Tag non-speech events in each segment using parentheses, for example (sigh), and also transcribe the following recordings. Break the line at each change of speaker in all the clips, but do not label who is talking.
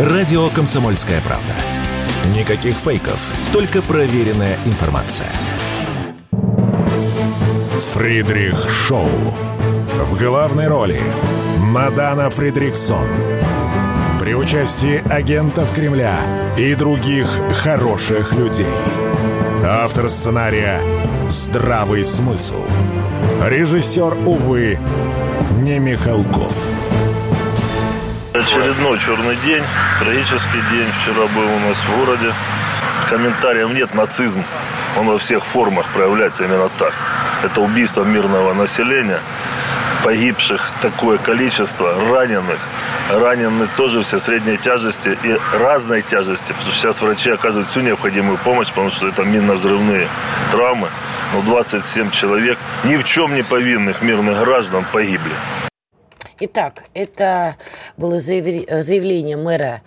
Радио «Комсомольская правда». Никаких фейков, только проверенная информация. Фридрих Шоу. В главной роли Мадана Фридриксон. При участии агентов Кремля и других хороших людей. Автор сценария «Здравый смысл». Режиссер, увы, не Михалков.
Очередной черный день, трагический день. Вчера был у нас в городе. Комментариев нет, нацизм. Он во всех формах проявляется именно так. Это убийство мирного населения, погибших такое количество, раненых. Ранены тоже все средней тяжести и разной тяжести. Потому что сейчас врачи оказывают всю необходимую помощь, потому что это минно-взрывные травмы. Но 27 человек, ни в чем не повинных мирных граждан погибли.
Итак, это было заявление мэра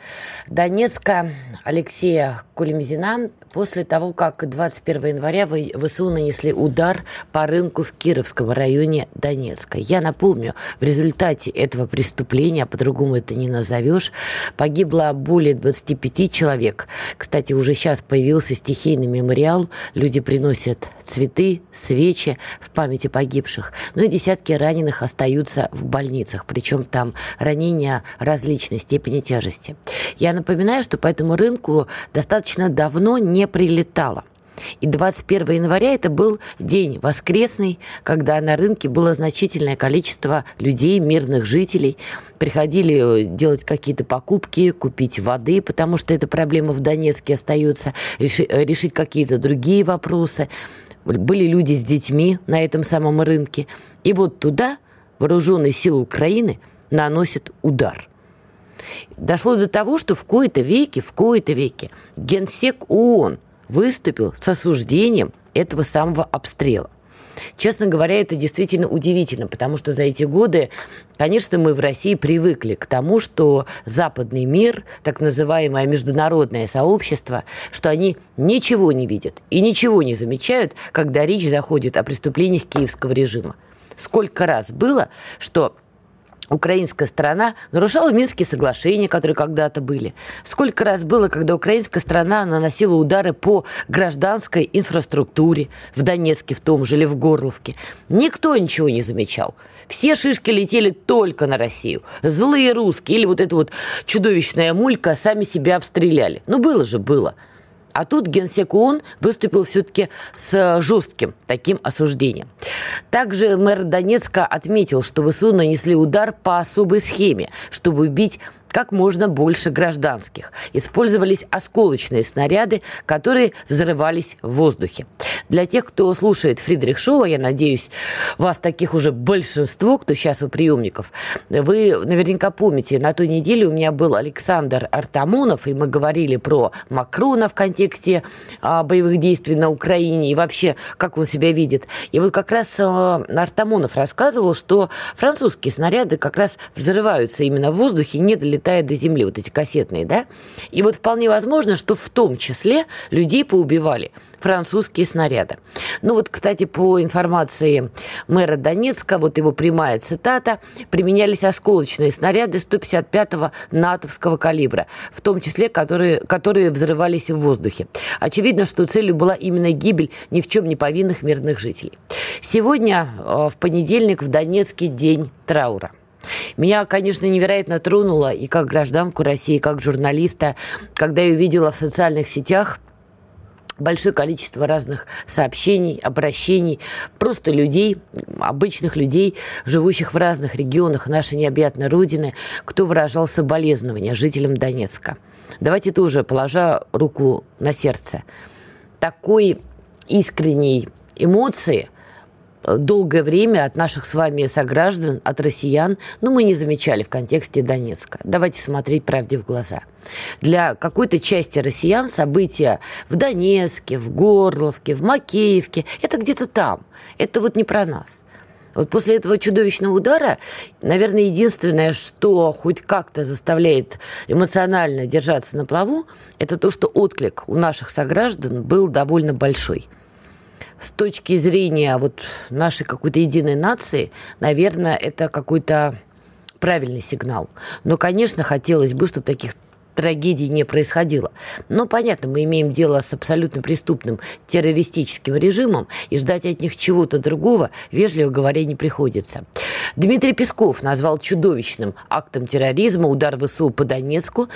Донецка Алексея Кулемзина после того, как 21 января ВСУ нанесли удар по рынку в Кировском районе Донецка. Я напомню, в результате этого преступления, по-другому это не назовешь, погибло более 25 человек. Кстати, уже сейчас появился стихийный мемориал. Люди приносят цветы, свечи в памяти погибших. Ну и десятки раненых остаются в больницах раненых, причем там ранения различной степени тяжести. Я напоминаю, что по этому рынку достаточно давно не прилетало. И 21 января это был день воскресный, когда на рынке было значительное количество людей, мирных жителей. Приходили делать какие-то покупки, купить воды, потому что эта проблема в Донецке остается, решить какие-то другие вопросы. Были люди с детьми на этом самом рынке. И вот туда вооруженные силы Украины наносят удар. Дошло до того, что в кои-то веке, в кои-то веке генсек ООН выступил с осуждением этого самого обстрела. Честно говоря, это действительно удивительно, потому что за эти годы, конечно, мы в России привыкли к тому, что западный мир, так называемое международное сообщество, что они ничего не видят и ничего не замечают, когда речь заходит о преступлениях киевского режима. Сколько раз было, что украинская сторона нарушала Минские соглашения, которые когда-то были. Сколько раз было, когда украинская сторона наносила удары по гражданской инфраструктуре в Донецке в том же или в Горловке. Никто ничего не замечал. Все шишки летели только на Россию. Злые русские или вот эта вот чудовищная мулька сами себя обстреляли. Ну, было же, было. А тут генсек ООН выступил все-таки с жестким таким осуждением. Также мэр Донецка отметил, что ВСУ нанесли удар по особой схеме, чтобы убить как можно больше гражданских. Использовались осколочные снаряды, которые взрывались в воздухе. Для тех, кто слушает Фридрих Шоу, я надеюсь, вас таких уже большинство, кто сейчас у приемников, вы наверняка помните, на той неделе у меня был Александр Артамонов, и мы говорили про Макрона в контексте а, боевых действий на Украине и вообще, как он себя видит. И вот как раз а, Артамонов рассказывал, что французские снаряды как раз взрываются именно в воздухе, не долетают долетает до земли, вот эти кассетные, да? И вот вполне возможно, что в том числе людей поубивали французские снаряды. Ну вот, кстати, по информации мэра Донецка, вот его прямая цитата, применялись осколочные снаряды 155-го натовского калибра, в том числе, которые, которые взрывались в воздухе. Очевидно, что целью была именно гибель ни в чем не повинных мирных жителей. Сегодня, э, в понедельник, в Донецке день траура. Меня, конечно, невероятно тронуло и как гражданку России, и как журналиста, когда я увидела в социальных сетях большое количество разных сообщений, обращений, просто людей, обычных людей, живущих в разных регионах нашей необъятной Родины, кто выражал соболезнования жителям Донецка. Давайте тоже, положа руку на сердце, такой искренней эмоции долгое время от наших с вами сограждан, от россиян, ну, мы не замечали в контексте Донецка. Давайте смотреть правде в глаза. Для какой-то части россиян события в Донецке, в Горловке, в Макеевке – это где-то там. Это вот не про нас. Вот после этого чудовищного удара, наверное, единственное, что хоть как-то заставляет эмоционально держаться на плаву, это то, что отклик у наших сограждан был довольно большой – с точки зрения вот нашей какой-то единой нации, наверное, это какой-то правильный сигнал. Но, конечно, хотелось бы, чтобы таких трагедий не происходило. Но, понятно, мы имеем дело с абсолютно преступным террористическим режимом, и ждать от них чего-то другого, вежливо говоря, не приходится. Дмитрий Песков назвал чудовищным актом терроризма удар ВСУ по Донецку.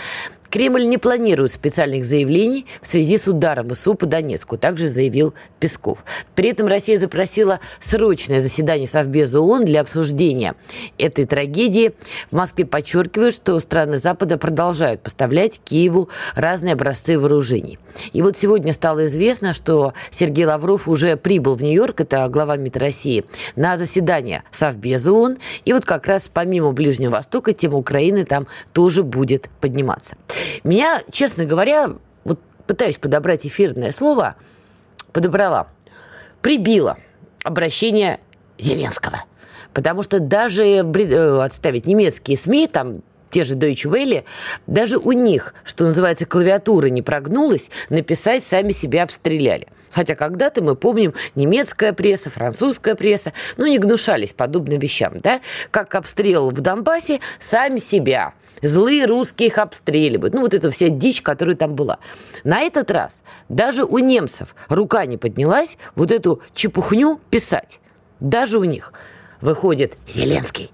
Кремль не планирует специальных заявлений в связи с ударом ВСУ по Донецку, также заявил Песков. При этом Россия запросила срочное заседание Совбеза ООН для обсуждения этой трагедии. В Москве подчеркивают, что страны Запада продолжают поставлять Киеву разные образцы вооружений. И вот сегодня стало известно, что Сергей Лавров уже прибыл в Нью-Йорк, это глава МИД России, на заседание Совбеза ООН. И вот как раз помимо Ближнего Востока тема Украины там тоже будет подниматься. Меня, честно говоря, вот пытаюсь подобрать эфирное слово, подобрала, прибила обращение Зеленского. Потому что даже э, отставить немецкие СМИ, там те же Deutsche Welle, даже у них, что называется, клавиатура не прогнулась, написать сами себя обстреляли. Хотя когда-то, мы помним, немецкая пресса, французская пресса, ну, не гнушались подобным вещам, да? Как обстрел в Донбассе сами себя. Злые русские их обстреливают. Ну, вот это вся дичь, которая там была. На этот раз даже у немцев рука не поднялась вот эту чепухню писать. Даже у них выходит Зеленский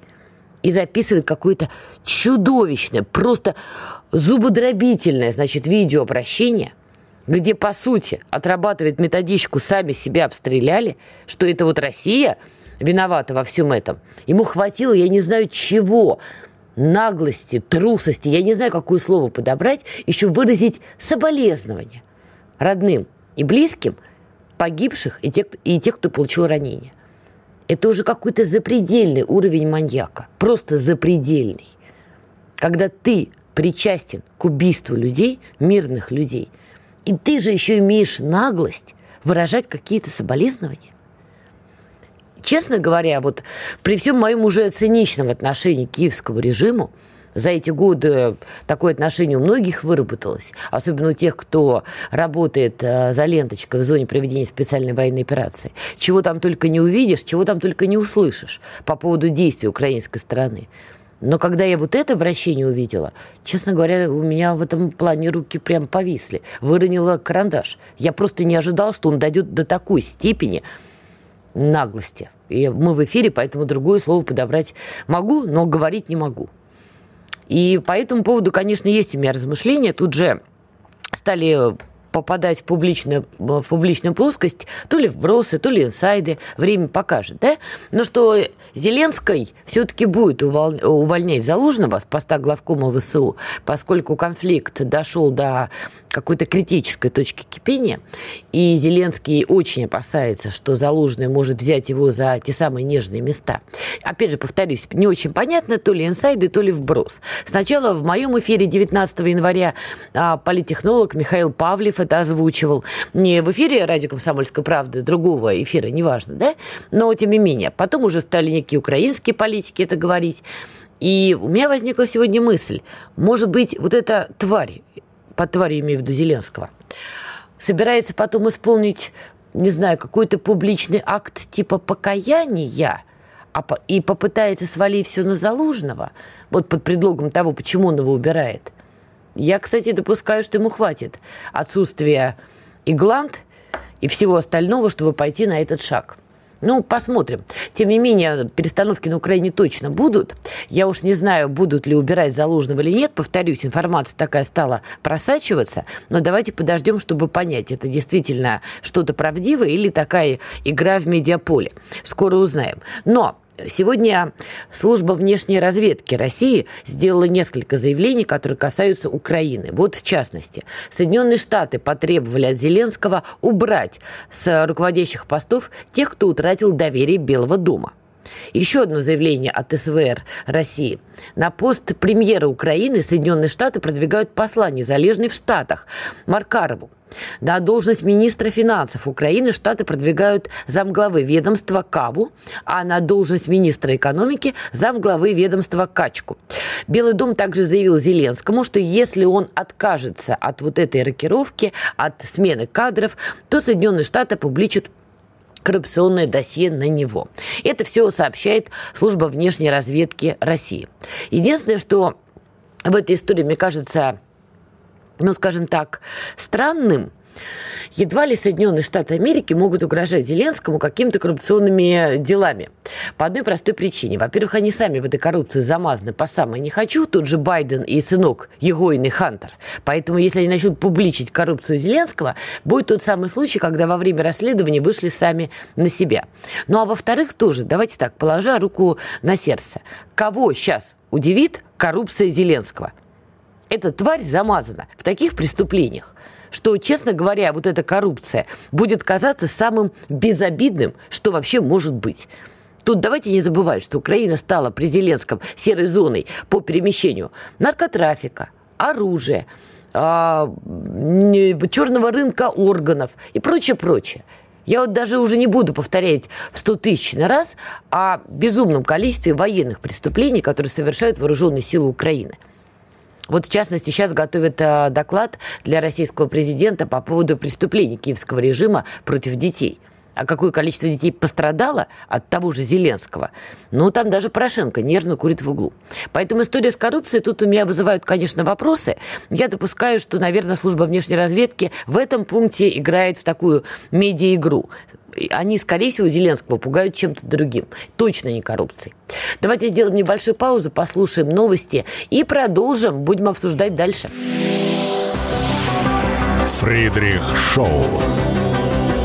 и записывает какое-то чудовищное, просто зубодробительное, значит, видеообращение, где, по сути, отрабатывает методичку «сами себя обстреляли», что это вот Россия виновата во всем этом. Ему хватило, я не знаю чего, наглости, трусости, я не знаю, какое слово подобрать, еще выразить соболезнования родным и близким погибших и тех, и тех, кто получил ранение. Это уже какой-то запредельный уровень маньяка. Просто запредельный. Когда ты причастен к убийству людей, мирных людей, и ты же еще имеешь наглость выражать какие-то соболезнования. Честно говоря, вот при всем моем уже циничном отношении к киевскому режиму, за эти годы такое отношение у многих выработалось, особенно у тех, кто работает э, за ленточкой в зоне проведения специальной военной операции. Чего там только не увидишь, чего там только не услышишь по поводу действий украинской стороны. Но когда я вот это обращение увидела, честно говоря, у меня в этом плане руки прям повисли. Выронила карандаш. Я просто не ожидал, что он дойдет до такой степени наглости. И мы в эфире, поэтому другое слово подобрать могу, но говорить не могу. И по этому поводу, конечно, есть у меня размышления. Тут же стали попадать в публичную, в публичную плоскость, то ли вбросы, то ли инсайды, время покажет, да? Но что Зеленской все-таки будет увольнять Залужного с поста главкома ВСУ, поскольку конфликт дошел до какой-то критической точки кипения, и Зеленский очень опасается, что Залужный может взять его за те самые нежные места. Опять же, повторюсь, не очень понятно, то ли инсайды, то ли вброс. Сначала в моем эфире 19 января а, политтехнолог Михаил Павлев это озвучивал. Не в эфире радио «Комсомольской правды», другого эфира, неважно, да? Но тем не менее. Потом уже стали некие украинские политики это говорить. И у меня возникла сегодня мысль, может быть, вот эта тварь, под тварью имею в виду Зеленского, собирается потом исполнить, не знаю, какой-то публичный акт типа покаяния, а и попытается свалить все на Залужного, вот под предлогом того, почему он его убирает. Я, кстати, допускаю, что ему хватит отсутствия и и всего остального, чтобы пойти на этот шаг. Ну, посмотрим. Тем не менее, перестановки на Украине точно будут. Я уж не знаю, будут ли убирать Залужного или нет. Повторюсь, информация такая стала просачиваться. Но давайте подождем, чтобы понять, это действительно что-то правдивое или такая игра в медиаполе. Скоро узнаем. Но Сегодня служба внешней разведки России сделала несколько заявлений, которые касаются Украины. Вот в частности, Соединенные Штаты потребовали от Зеленского убрать с руководящих постов тех, кто утратил доверие Белого дома. Еще одно заявление от СВР России. На пост премьера Украины Соединенные Штаты продвигают посла незалежный в Штатах Маркарову. На должность министра финансов Украины Штаты продвигают замглавы ведомства Каву, а на должность министра экономики замглавы ведомства Качку. Белый дом также заявил Зеленскому, что если он откажется от вот этой рокировки, от смены кадров, то Соединенные Штаты публичат коррупционное досье на него. Это все сообщает служба внешней разведки России. Единственное, что в этой истории, мне кажется, ну, скажем так, странным, едва ли Соединенные Штаты Америки могут угрожать Зеленскому какими-то коррупционными делами. По одной простой причине. Во-первых, они сами в этой коррупции замазаны по самой не хочу, тут же Байден и сынок Егойный Хантер. Поэтому, если они начнут публичить коррупцию Зеленского, будет тот самый случай, когда во время расследования вышли сами на себя. Ну а во-вторых, тоже, давайте так, положа руку на сердце. Кого сейчас удивит коррупция Зеленского? Эта тварь замазана в таких преступлениях, что, честно говоря, вот эта коррупция будет казаться самым безобидным, что вообще может быть. Тут давайте не забывать, что Украина стала при Зеленском серой зоной по перемещению наркотрафика, оружия, а, черного рынка органов и прочее, прочее. Я вот даже уже не буду повторять в 100 тысяч раз о безумном количестве военных преступлений, которые совершают вооруженные силы Украины – вот, в частности, сейчас готовят э, доклад для российского президента по поводу преступлений киевского режима против детей. А какое количество детей пострадало от того же Зеленского? Ну, там даже Порошенко нервно курит в углу. Поэтому история с коррупцией тут у меня вызывают, конечно, вопросы. Я допускаю, что, наверное, служба внешней разведки в этом пункте играет в такую медиа-игру они, скорее всего, Зеленского пугают чем-то другим. Точно не коррупцией. Давайте сделаем небольшую паузу, послушаем новости и продолжим. Будем обсуждать дальше.
Фридрих Шоу.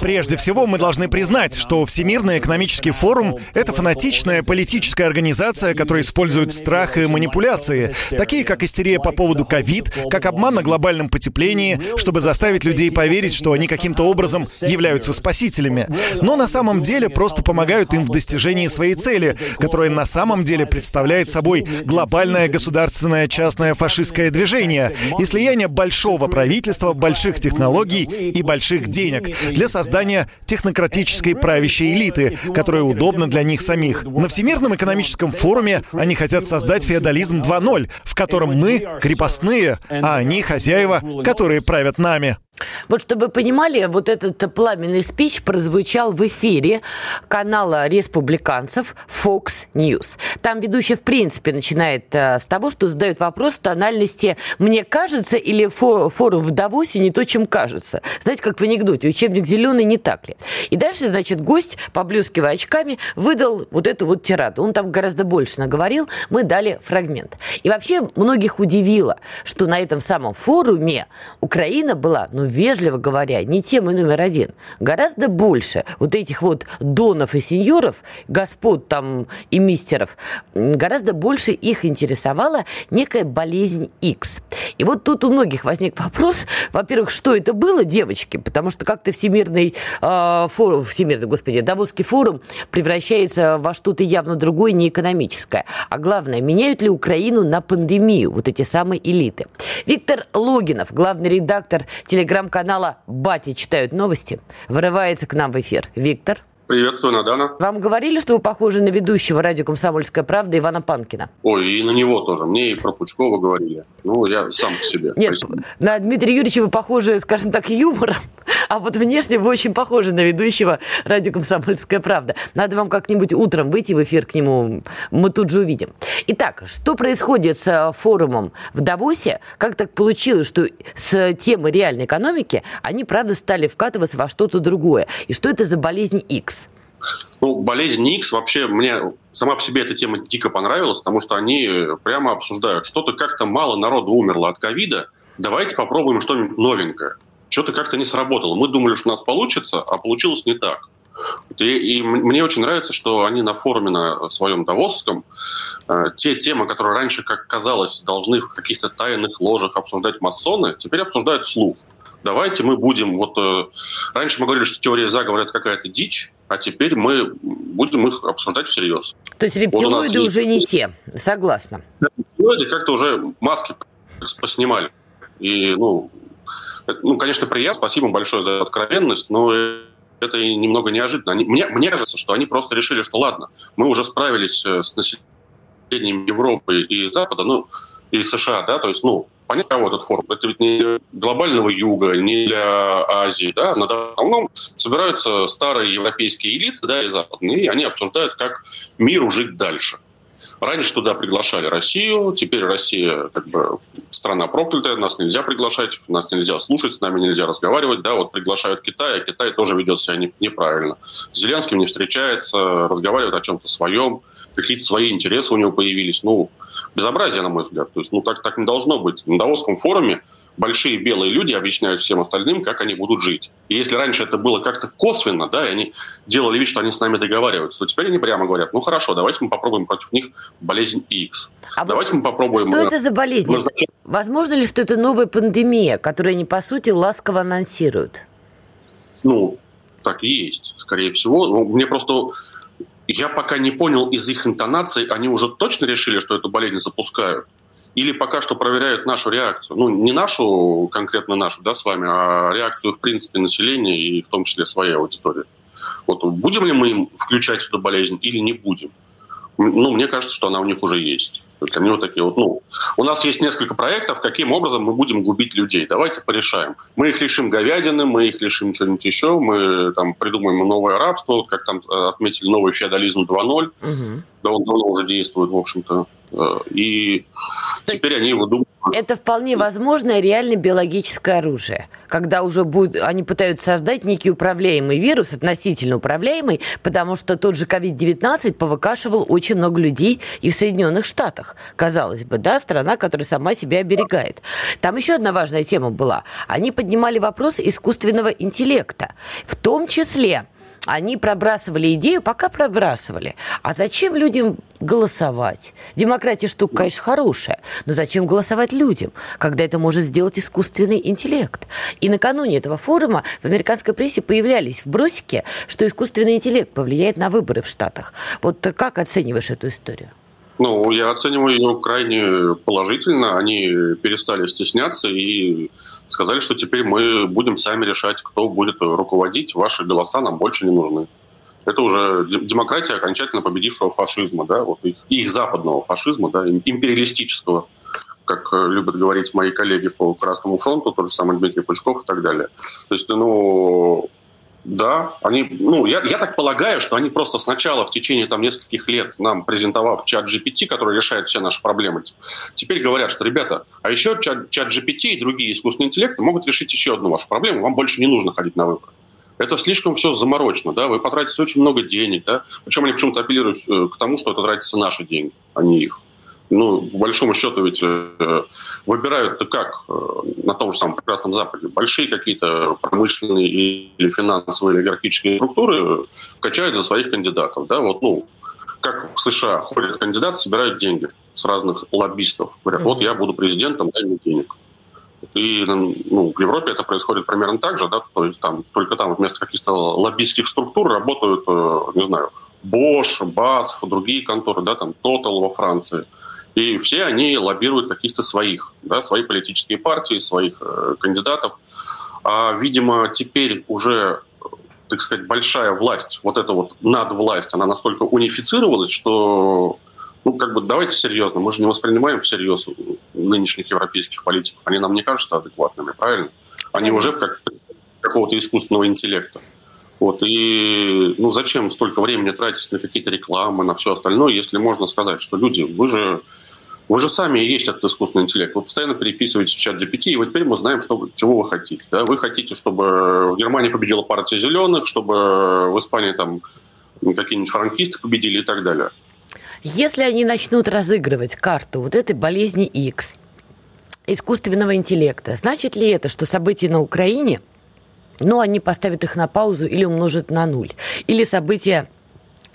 Прежде всего, мы должны признать, что Всемирный экономический форум — это фанатичная политическая организация, которая использует страх и манипуляции, такие как истерия по поводу ковид, как обман на глобальном потеплении, чтобы заставить людей поверить, что они каким-то образом являются спасителями. Но на самом деле просто помогают им в достижении своей цели, которая на самом деле представляет собой глобальное государственное частное фашистское движение и слияние большого правительства, больших технологий и больших денег для для создания технократической правящей элиты, которая удобна для них самих. На Всемирном экономическом форуме они хотят создать феодализм 2.0, в котором мы крепостные, а они хозяева, которые правят нами.
Вот чтобы вы понимали, вот этот пламенный спич прозвучал в эфире канала республиканцев Fox News. Там ведущий, в принципе, начинает э, с того, что задает вопрос тональности «мне кажется» или форум в Давосе не то, чем кажется. Знаете, как в анекдоте, учебник зеленый, не так ли? И дальше, значит, гость, поблескивая очками, выдал вот эту вот тираду. Он там гораздо больше наговорил, мы дали фрагмент. И вообще многих удивило, что на этом самом форуме Украина была, ну, вежливо говоря, не темой номер один. Гораздо больше вот этих вот донов и сеньоров, господ там и мистеров, гораздо больше их интересовала некая болезнь X. И вот тут у многих возник вопрос, во-первых, что это было, девочки, потому что как-то всемирный э, форум, всемирный, господи, Давосский форум превращается во что-то явно другое, не экономическое. А главное, меняют ли Украину на пандемию вот эти самые элиты? Виктор Логинов, главный редактор телеграм телеграм-канала «Бати читают новости» вырывается к нам в эфир. Виктор.
Приветствую, Надана.
Вам говорили, что вы похожи на ведущего радио «Комсомольская правда» Ивана Панкина?
Ой, и на него тоже. Мне и про Пучкова говорили. Ну, я сам по себе.
Нет, Спасибо. на Дмитрия Юрьевича вы похожи, скажем так, юмором, а вот внешне вы очень похожи на ведущего радио «Комсомольская правда». Надо вам как-нибудь утром выйти в эфир к нему, мы тут же увидим. Итак, что происходит с э, форумом в Давосе? Как так получилось, что с темы реальной экономики они, правда, стали вкатываться во что-то другое? И что это за болезнь X?
Ну, болезнь X вообще мне сама по себе эта тема дико понравилась, потому что они прямо обсуждают, что-то как-то мало народу умерло от ковида, давайте попробуем что-нибудь новенькое. Что-то как-то не сработало. Мы думали, что у нас получится, а получилось не так. И, и мне очень нравится, что они на форуме на своем Давосском э, те темы, которые раньше, как казалось, должны в каких-то тайных ложах обсуждать масоны, теперь обсуждают вслух. Давайте мы будем... Вот э, раньше мы говорили, что теория заговора это какая-то дичь, а теперь мы будем их обсуждать всерьез.
То есть рептилоиды вот уже не те, согласна.
Рептилоиды как-то уже маски поснимали. И, ну, ну, конечно, приятно, спасибо большое за откровенность, но это немного неожиданно. Они, мне, мне кажется, что они просто решили, что ладно, мы уже справились э, с населением Европы и Запада, ну, и США, да, то есть, ну, понятно, кого этот форум. Это ведь не для глобального юга, не для Азии, да, но в основном собираются старые европейские элиты, да, и западные, и они обсуждают, как миру жить дальше. Раньше туда приглашали Россию, теперь Россия как бы страна проклятая, нас нельзя приглашать, нас нельзя слушать, с нами нельзя разговаривать. Да, вот приглашают Китай, а Китай тоже ведет себя неправильно. С Зеленским не встречается, разговаривает о чем-то своем, какие-то свои интересы у него появились. Ну, безобразие, на мой взгляд. То есть, ну, так, так не должно быть. На Давосском форуме большие белые люди объясняют всем остальным, как они будут жить. И если раньше это было как-то косвенно, да, и они делали вид, что они с нами договариваются, то теперь они прямо говорят, ну хорошо, давайте мы попробуем против них болезнь X. А давайте вот мы попробуем...
Что это за болезнь? Назначать... Возможно ли, что это новая пандемия, которую они, по сути, ласково анонсируют?
Ну, так и есть, скорее всего. Ну, мне просто... Я пока не понял из их интонаций, они уже точно решили, что эту болезнь запускают? или пока что проверяют нашу реакцию. Ну, не нашу, конкретно нашу, да, с вами, а реакцию, в принципе, населения и в том числе своей аудитории. Вот будем ли мы им включать эту болезнь или не будем? Ну, мне кажется, что она у них уже есть. Они вот такие вот, ну, у нас есть несколько проектов, каким образом мы будем губить людей. Давайте порешаем. Мы их лишим говядины, мы их лишим чего-нибудь еще, мы там придумаем новое рабство, как там э, отметили новый феодализм 2.0. Угу. Да он давно уже действует, в общем-то. Э, и теперь они выдумывают.
Это вполне возможное реально биологическое оружие, когда уже будет, они пытаются создать некий управляемый вирус, относительно управляемый, потому что тот же COVID-19 повыкашивал очень много людей и в Соединенных Штатах. Казалось бы, да, страна, которая сама себя оберегает. Там еще одна важная тема была. Они поднимали вопрос искусственного интеллекта, в том числе они пробрасывали идею, пока пробрасывали. А зачем людям голосовать? Демократия штука, конечно, хорошая, но зачем голосовать людям, когда это может сделать искусственный интеллект? И накануне этого форума в американской прессе появлялись вбросики, что искусственный интеллект повлияет на выборы в Штатах. Вот как оцениваешь эту историю?
Ну, я оцениваю ее крайне положительно. Они перестали стесняться и сказали, что теперь мы будем сами решать, кто будет руководить. Ваши голоса нам больше не нужны. Это уже демократия окончательно победившего фашизма, да, вот их, их западного фашизма, да, империалистического, как любят говорить мои коллеги по Красному фронту, тот же самый Дмитрий Пучков и так далее. То есть, ну, да, они, ну, я, я так полагаю, что они просто сначала в течение там нескольких лет нам презентовав чат GPT, который решает все наши проблемы, теперь говорят, что, ребята, а еще чат, чат GPT и другие искусственные интеллекты могут решить еще одну вашу проблему, вам больше не нужно ходить на выборы. Это слишком все заморочено, да, вы потратите очень много денег, да, причем они почему-то апеллируют э, к тому, что это тратятся наши деньги, а не их ну, по большому счету ведь э, выбирают-то как э, на том же самом прекрасном Западе? Большие какие-то промышленные или финансовые олигархические структуры качают за своих кандидатов. Да? Вот, ну, как в США ходят кандидаты, собирают деньги с разных лоббистов. Говорят, вот я буду президентом, дай мне денег. И ну, в Европе это происходит примерно так же, да, то есть там только там вместо каких-то лоббистских структур работают, э, не знаю, Bosch, BASF, другие конторы, да, там Total во Франции – и все они лоббируют каких-то своих, да, свои политические партии, своих э, кандидатов. А, видимо, теперь уже, так сказать, большая власть, вот эта вот надвласть, она настолько унифицировалась, что ну, как бы давайте серьезно, мы же не воспринимаем всерьез нынешних европейских политиков. Они нам не кажутся адекватными, правильно? Они уже как какого-то искусственного интеллекта. Вот, и ну, зачем столько времени тратить на какие-то рекламы, на все остальное, если можно сказать, что люди, вы же вы же сами и есть этот искусственный интеллект. Вы постоянно переписываете в чат GPT, и вот теперь мы знаем, что, чего вы хотите. Да? Вы хотите, чтобы в Германии победила партия зеленых, чтобы в Испании там какие-нибудь франкисты победили и так далее.
Если они начнут разыгрывать карту вот этой болезни X, искусственного интеллекта, значит ли это, что события на Украине, ну, они поставят их на паузу или умножат на нуль? Или события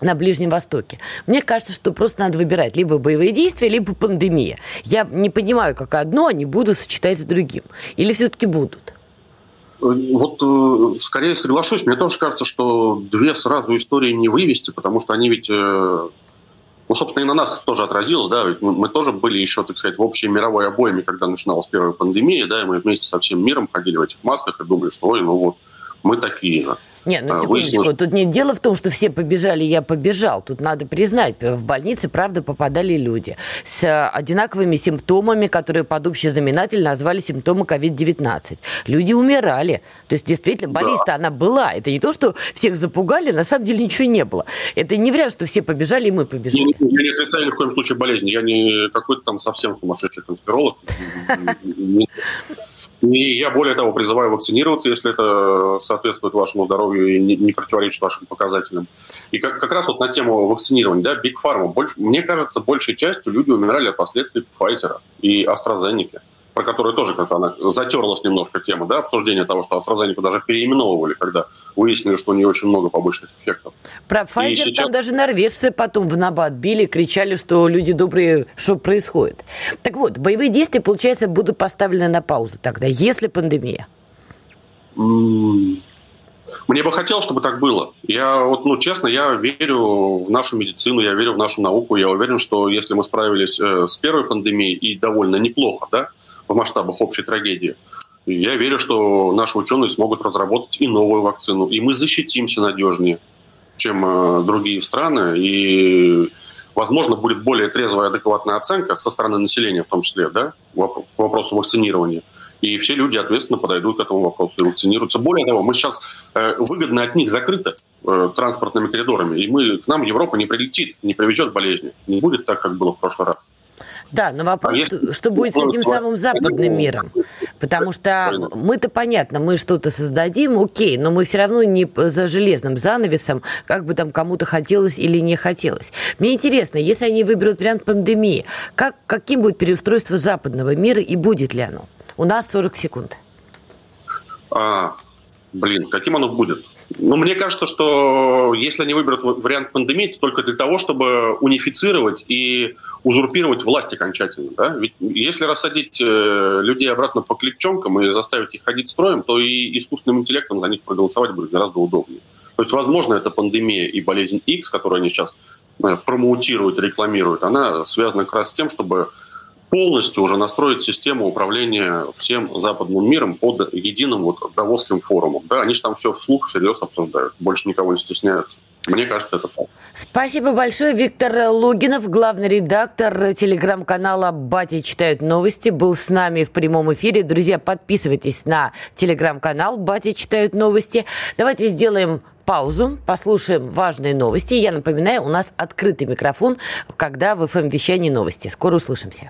на Ближнем Востоке. Мне кажется, что просто надо выбирать либо боевые действия, либо пандемия. Я не понимаю, как одно они будут сочетать с другим. Или все-таки будут?
Вот э, скорее соглашусь. Мне тоже кажется, что две сразу истории не вывести, потому что они ведь э, ну, собственно, и на нас тоже отразилось, да, мы тоже были еще, так сказать, в общей мировой обойме, когда начиналась первая пандемия, да, и мы вместе со всем миром ходили в этих масках и думали, что, ой, ну вот, мы такие же.
Не, ну а, секундочку, выяснилось... тут не дело в том, что все побежали, я побежал. Тут надо признать, в больнице, правда, попадали люди с э, одинаковыми симптомами, которые под общий знаменатель назвали симптомы COVID-19. Люди умирали. То есть, действительно, болезнь-то да. она была. Это не то, что всех запугали, на самом деле ничего не было. Это не вариант, что все побежали, и мы побежали.
Я, я не отрицаю ни в коем случае болезни. Я не какой-то там совсем сумасшедший конспиролог. (laughs) И я, более того, призываю вакцинироваться, если это соответствует вашему здоровью не, не противоречит вашим показателям. И как, как раз вот на тему вакцинирования, да, Big Pharma, больше, мне кажется, большей частью люди умирали от последствий Pfizer и AstraZeneca про которую тоже как-то она затерлась немножко тема, да, обсуждение того, что AstraZeneca даже переименовывали, когда выяснили, что у нее очень много побочных эффектов.
Про Pfizer сейчас... там даже норвежцы потом в набат били, кричали, что люди добрые, что происходит. Так вот, боевые действия, получается, будут поставлены на паузу тогда, если пандемия.
Мне бы хотелось, чтобы так было. Я вот, ну, честно, я верю в нашу медицину, я верю в нашу науку. Я уверен, что если мы справились э, с первой пандемией и довольно неплохо, да, в масштабах общей трагедии. Я верю, что наши ученые смогут разработать и новую вакцину, и мы защитимся надежнее, чем э, другие страны, и, возможно, будет более трезвая, адекватная оценка со стороны населения, в том числе, да, к вопросу вакцинирования. И все люди ответственно подойдут к этому вопросу и вакцинируются. Более того, мы сейчас э, выгодно от них закрыты э, транспортными коридорами, и мы, к нам Европа не прилетит, не привезет болезни. Не будет так, как было в прошлый раз.
Да, но вопрос, а что, что будет с этим самым западным миром? Потому что мы-то понятно, мы что-то создадим, окей, но мы все равно не за железным занавесом, как бы там кому-то хотелось или не хотелось. Мне интересно, если они выберут вариант пандемии, как, каким будет переустройство западного мира и будет ли оно? У нас 40 секунд.
А, блин, каким оно будет? Ну, мне кажется, что если они выберут вариант пандемии, то только для того, чтобы унифицировать и узурпировать власть окончательно. Да? Ведь если рассадить э, людей обратно по клетчонкам и заставить их ходить строем, то и искусственным интеллектом за них проголосовать будет гораздо удобнее. То есть, возможно, эта пандемия и болезнь X, которую они сейчас э, промоутируют, рекламируют, она связана как раз с тем, чтобы полностью уже настроить систему управления всем западным миром под единым вот Давосским форумом. Да, они же там все вслух всерьез обсуждают, больше никого не стесняются. Мне кажется, это так.
Спасибо большое. Виктор Логинов, главный редактор телеграм-канала «Батя читают новости», был с нами в прямом эфире. Друзья, подписывайтесь на телеграм-канал «Батя читают новости». Давайте сделаем паузу, послушаем важные новости. Я напоминаю, у нас открытый микрофон, когда в FM-вещании новости. Скоро услышимся.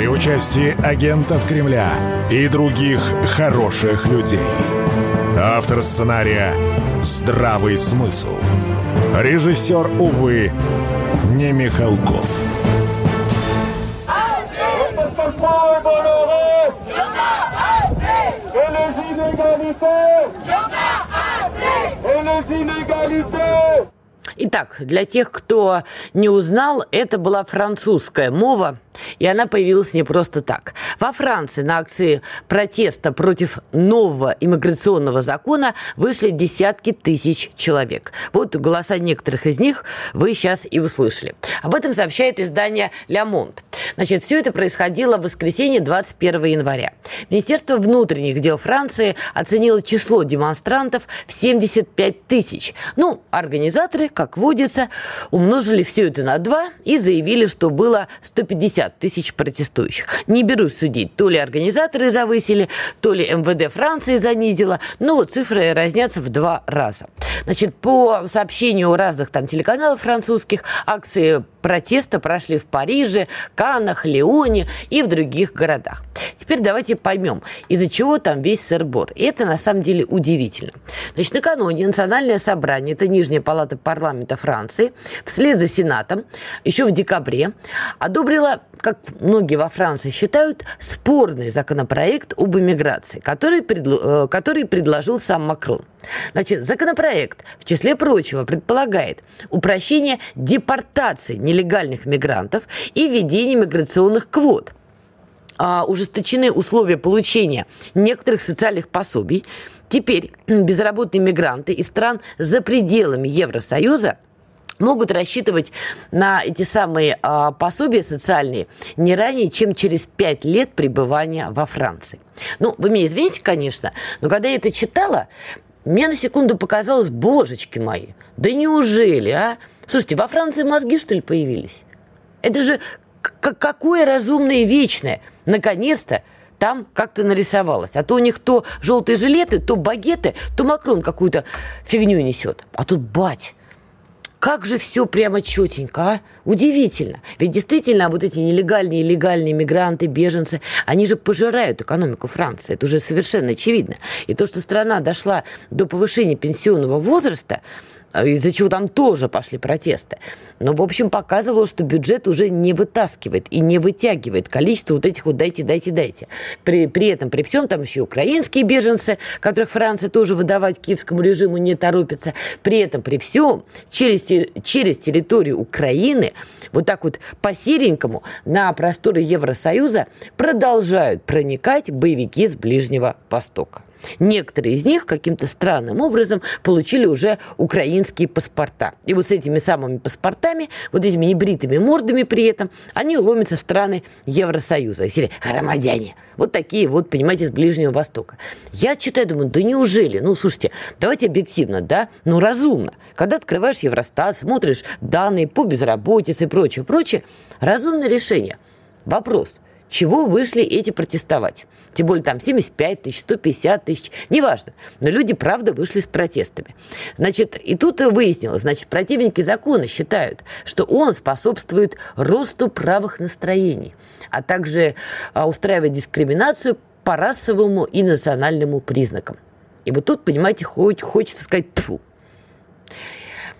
при участии агентов Кремля и других хороших людей. Автор сценария «Здравый смысл». Режиссер, увы, не Михалков.
Итак, для тех, кто не узнал, это была французская мова – и она появилась не просто так. Во Франции на акции протеста против нового иммиграционного закона вышли десятки тысяч человек. Вот голоса некоторых из них вы сейчас и услышали. Об этом сообщает издание «Ля Монт». Значит, все это происходило в воскресенье 21 января. Министерство внутренних дел Франции оценило число демонстрантов в 75 тысяч. Ну, организаторы, как водится, умножили все это на два и заявили, что было 150 50 тысяч протестующих. Не берусь судить, то ли организаторы завысили, то ли МВД Франции занизила, но вот цифры разнятся в два раза. Значит, по сообщению разных там телеканалов французских, акции протеста прошли в Париже, Каннах, Леоне и в других городах. Теперь давайте поймем, из-за чего там весь сырбор. И это на самом деле удивительно. Значит, накануне Национальное собрание, это Нижняя палата парламента Франции, вслед за Сенатом, еще в декабре, одобрила как многие во Франции считают, спорный законопроект об иммиграции, который, предло, э, который предложил сам Макрон. Значит, законопроект, в числе прочего, предполагает упрощение депортации нелегальных мигрантов и введение миграционных квот – а, ужесточены условия получения некоторых социальных пособий. Теперь (clears throat) безработные мигранты из стран за пределами Евросоюза могут рассчитывать на эти самые а, пособия социальные не ранее, чем через пять лет пребывания во Франции. Ну, вы меня извините, конечно, но когда я это читала, мне на секунду показалось, божечки мои, да неужели, а? Слушайте, во Франции мозги, что ли, появились? Это же какое разумное и вечное. Наконец-то там как-то нарисовалось. А то у них то желтые жилеты, то багеты, то Макрон какую-то фигню несет. А тут бать. Как же все прямо четенько, а? Удивительно. Ведь действительно вот эти нелегальные и легальные мигранты, беженцы, они же пожирают экономику Франции. Это уже совершенно очевидно. И то, что страна дошла до повышения пенсионного возраста, из-за чего там тоже пошли протесты. Но, в общем, показывало, что бюджет уже не вытаскивает и не вытягивает количество вот этих вот «дайте, дайте, дайте». При, при этом, при всем, там еще украинские беженцы, которых Франция тоже выдавать киевскому режиму не торопится. При этом, при всем, через, через территорию Украины вот так вот по-серенькому на просторы Евросоюза продолжают проникать боевики с Ближнего Востока. Некоторые из них каким-то странным образом получили уже украинские паспорта. И вот с этими самыми паспортами, вот этими небритыми мордами при этом, они ломятся в страны Евросоюза. Если громадяне. Вот такие вот, понимаете, с Ближнего Востока. Я читаю, думаю, да неужели? Ну, слушайте, давайте объективно, да? Ну, разумно. Когда открываешь Евростат, смотришь данные по безработице и прочее, прочее, разумное решение. Вопрос – чего вышли эти протестовать. Тем более там 75 тысяч, 150 тысяч, неважно. Но люди, правда, вышли с протестами. Значит, и тут выяснилось, значит, противники закона считают, что он способствует росту правых настроений, а также а, устраивает дискриминацию по расовому и национальному признакам. И вот тут, понимаете, хоть хочется сказать «тьфу».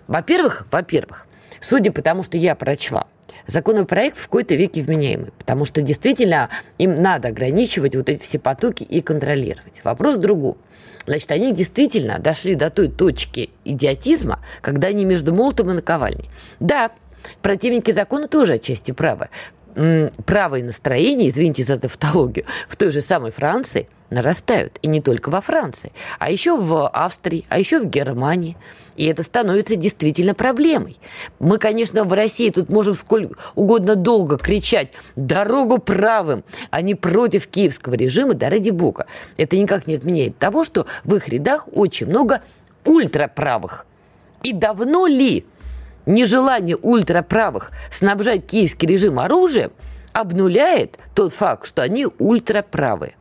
Во-первых, во-первых, судя по тому, что я прочла, законопроект в какой-то веке вменяемый, потому что действительно им надо ограничивать вот эти все потоки и контролировать. Вопрос в другом. Значит, они действительно дошли до той точки идиотизма, когда они между молотом и наковальней. Да, противники закона тоже отчасти правы. Правые настроения, извините за тавтологию, в той же самой Франции нарастают. И не только во Франции, а еще в Австрии, а еще в Германии – и это становится действительно проблемой. Мы, конечно, в России тут можем сколько угодно долго кричать «дорогу правым», а не против киевского режима, да ради бога. Это никак не отменяет того, что в их рядах очень много ультраправых. И давно ли нежелание ультраправых снабжать киевский режим оружием обнуляет тот факт, что они ультраправые?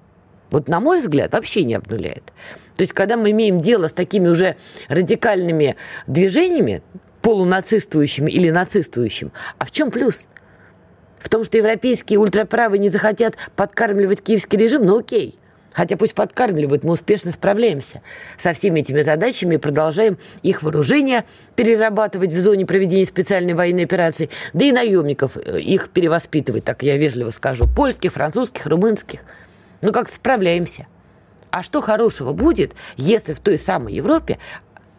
Вот, на мой взгляд, вообще не обнуляет. То есть, когда мы имеем дело с такими уже радикальными движениями, полунацистующими или нацистующими, а в чем плюс? В том, что европейские ультраправые не захотят подкармливать киевский режим, ну окей. Хотя пусть подкармливают, мы успешно справляемся со всеми этими задачами и продолжаем их вооружение перерабатывать в зоне проведения специальной военной операции, да и наемников э, их перевоспитывать, так я вежливо скажу, польских, французских, румынских. Ну как справляемся. А что хорошего будет, если в той самой Европе,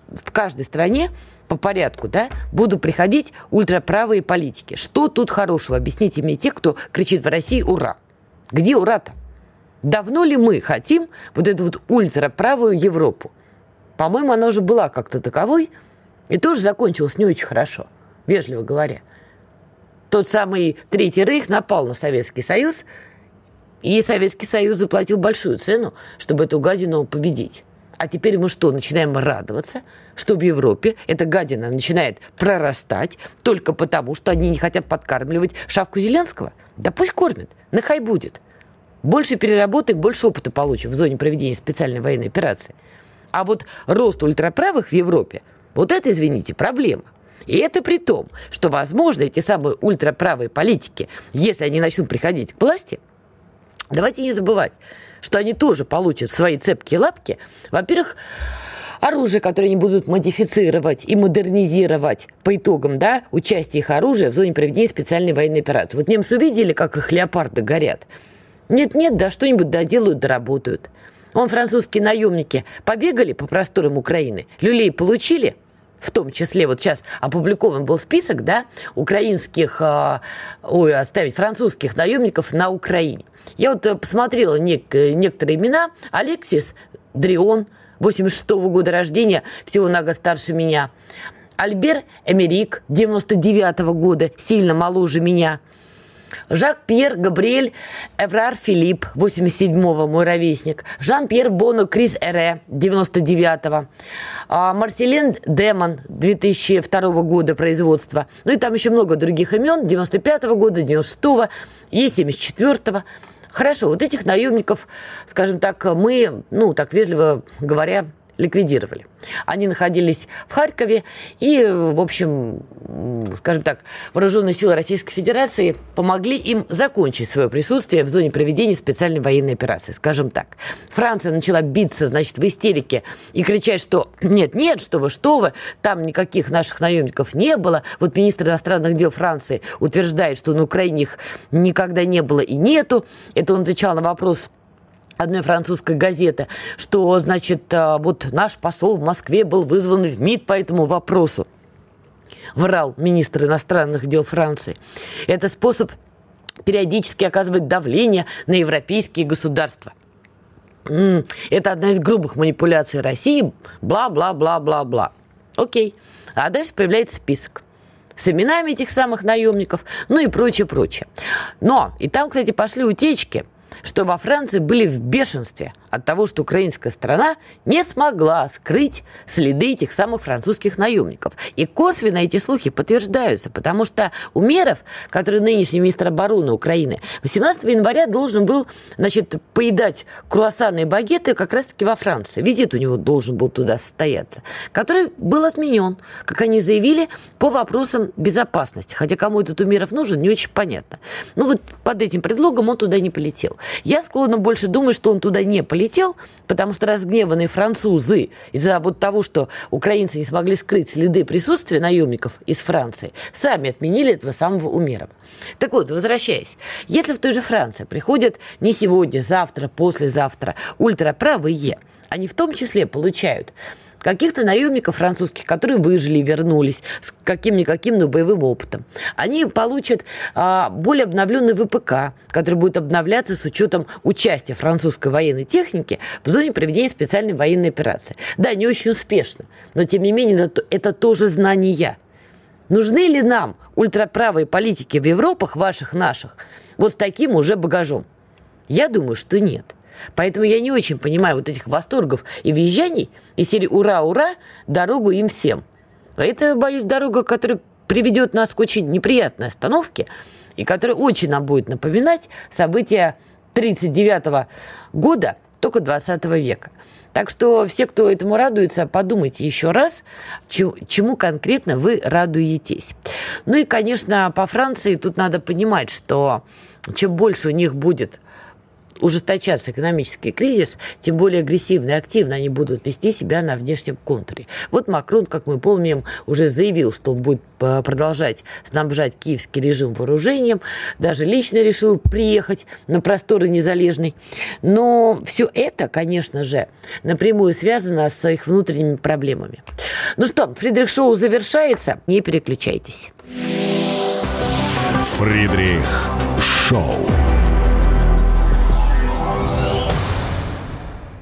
в каждой стране по порядку, да, будут приходить ультраправые политики? Что тут хорошего? Объясните мне те, кто кричит в России «Ура!». Где ура-то? Давно ли мы хотим вот эту вот ультраправую Европу? По-моему, она уже была как-то таковой и тоже закончилась не очень хорошо, вежливо говоря. Тот самый Третий Рейх напал на Советский Союз – и Советский Союз заплатил большую цену, чтобы эту гадину победить. А теперь мы что, начинаем радоваться, что в Европе эта гадина начинает прорастать только потому, что они не хотят подкармливать шавку Зеленского? Да пусть кормят, нахай будет. Больше переработаем, больше опыта получим в зоне проведения специальной военной операции. А вот рост ультраправых в Европе, вот это, извините, проблема. И это при том, что, возможно, эти самые ультраправые политики, если они начнут приходить к власти – Давайте не забывать, что они тоже получат в свои цепкие лапки, во-первых, оружие, которое они будут модифицировать и модернизировать по итогам да, участия их оружия в зоне проведения специальной военной операции. Вот немцы увидели, как их леопарды горят. Нет-нет, да что-нибудь доделают, доработают. Он французские наемники побегали по просторам Украины, люлей получили, в том числе вот сейчас опубликован был список, да, украинских, э, ой, оставить французских наемников на Украине. Я вот э, посмотрела нек- некоторые имена. Алексис Дрион, 86 -го года рождения, всего на год старше меня. Альбер Эмерик, 99 -го года, сильно моложе меня. Жак-Пьер Габриэль Эврар Филипп, 87-го, мой ровесник. Жан-Пьер Боно Крис Эре, 99-го. А, Марселен Демон, 2002 года производства. Ну и там еще много других имен, 95-го года, 96-го и 74-го. Хорошо, вот этих наемников, скажем так, мы, ну, так вежливо говоря, ликвидировали. Они находились в Харькове, и, в общем, скажем так, вооруженные силы Российской Федерации помогли им закончить свое присутствие в зоне проведения специальной военной операции, скажем так. Франция начала биться, значит, в истерике и кричать, что нет, нет, что вы, что вы, там никаких наших наемников не было. Вот министр иностранных дел Франции утверждает, что на Украине их никогда не было и нету. Это он отвечал на вопрос одной французской газеты, что, значит, а, вот наш посол в Москве был вызван в МИД по этому вопросу. Врал министр иностранных дел Франции. Это способ периодически оказывать давление на европейские государства. Это одна из грубых манипуляций России. Бла-бла-бла-бла-бла. Окей. А дальше появляется список с именами этих самых наемников, ну и прочее, прочее. Но, и там, кстати, пошли утечки – что во Франции были в бешенстве от того, что украинская страна не смогла скрыть следы этих самых французских наемников. И косвенно эти слухи подтверждаются, потому что Умеров, который нынешний министр обороны Украины, 18 января должен был значит, поедать круассаны и багеты как раз-таки во Франции. Визит у него должен был туда состояться, который был отменен, как они заявили, по вопросам безопасности. Хотя кому этот Умеров нужен, не очень понятно. Ну вот под этим предлогом он туда не полетел. Я склонна больше думать, что он туда не полетел, потому что разгневанные французы из-за вот того, что украинцы не смогли скрыть следы присутствия наемников из Франции, сами отменили этого самого Умерова. Так вот, возвращаясь, если в той же Франции приходят не сегодня, завтра, послезавтра ультраправые, они в том числе получают каких-то наемников французских, которые выжили и вернулись с каким-никаким, но боевым опытом. Они получат а, более обновленный ВПК, который будет обновляться с учетом участия французской военной техники в зоне проведения специальной военной операции. Да, не очень успешно, но тем не менее это, это тоже знания. Нужны ли нам ультраправые политики в Европах, ваших, наших, вот с таким уже багажом? Я думаю, что нет. Поэтому я не очень понимаю вот этих восторгов и визжаний и серии «Ура, ура! Дорогу им всем!». Это, боюсь, дорога, которая приведет нас к очень неприятной остановке и которая очень нам будет напоминать события 1939 года, только 20 века. Так что все, кто этому радуется, подумайте еще раз, чему конкретно вы радуетесь. Ну и, конечно, по Франции тут надо понимать, что чем больше у них будет ужесточаться экономический кризис, тем более агрессивно и активно они будут вести себя на внешнем контуре. Вот Макрон, как мы помним, уже заявил, что он будет э, продолжать снабжать киевский режим вооружением, даже лично решил приехать на просторы незалежной. Но все это, конечно же, напрямую связано с их внутренними проблемами. Ну что, Фридрих Шоу завершается. Не переключайтесь.
Фридрих Шоу.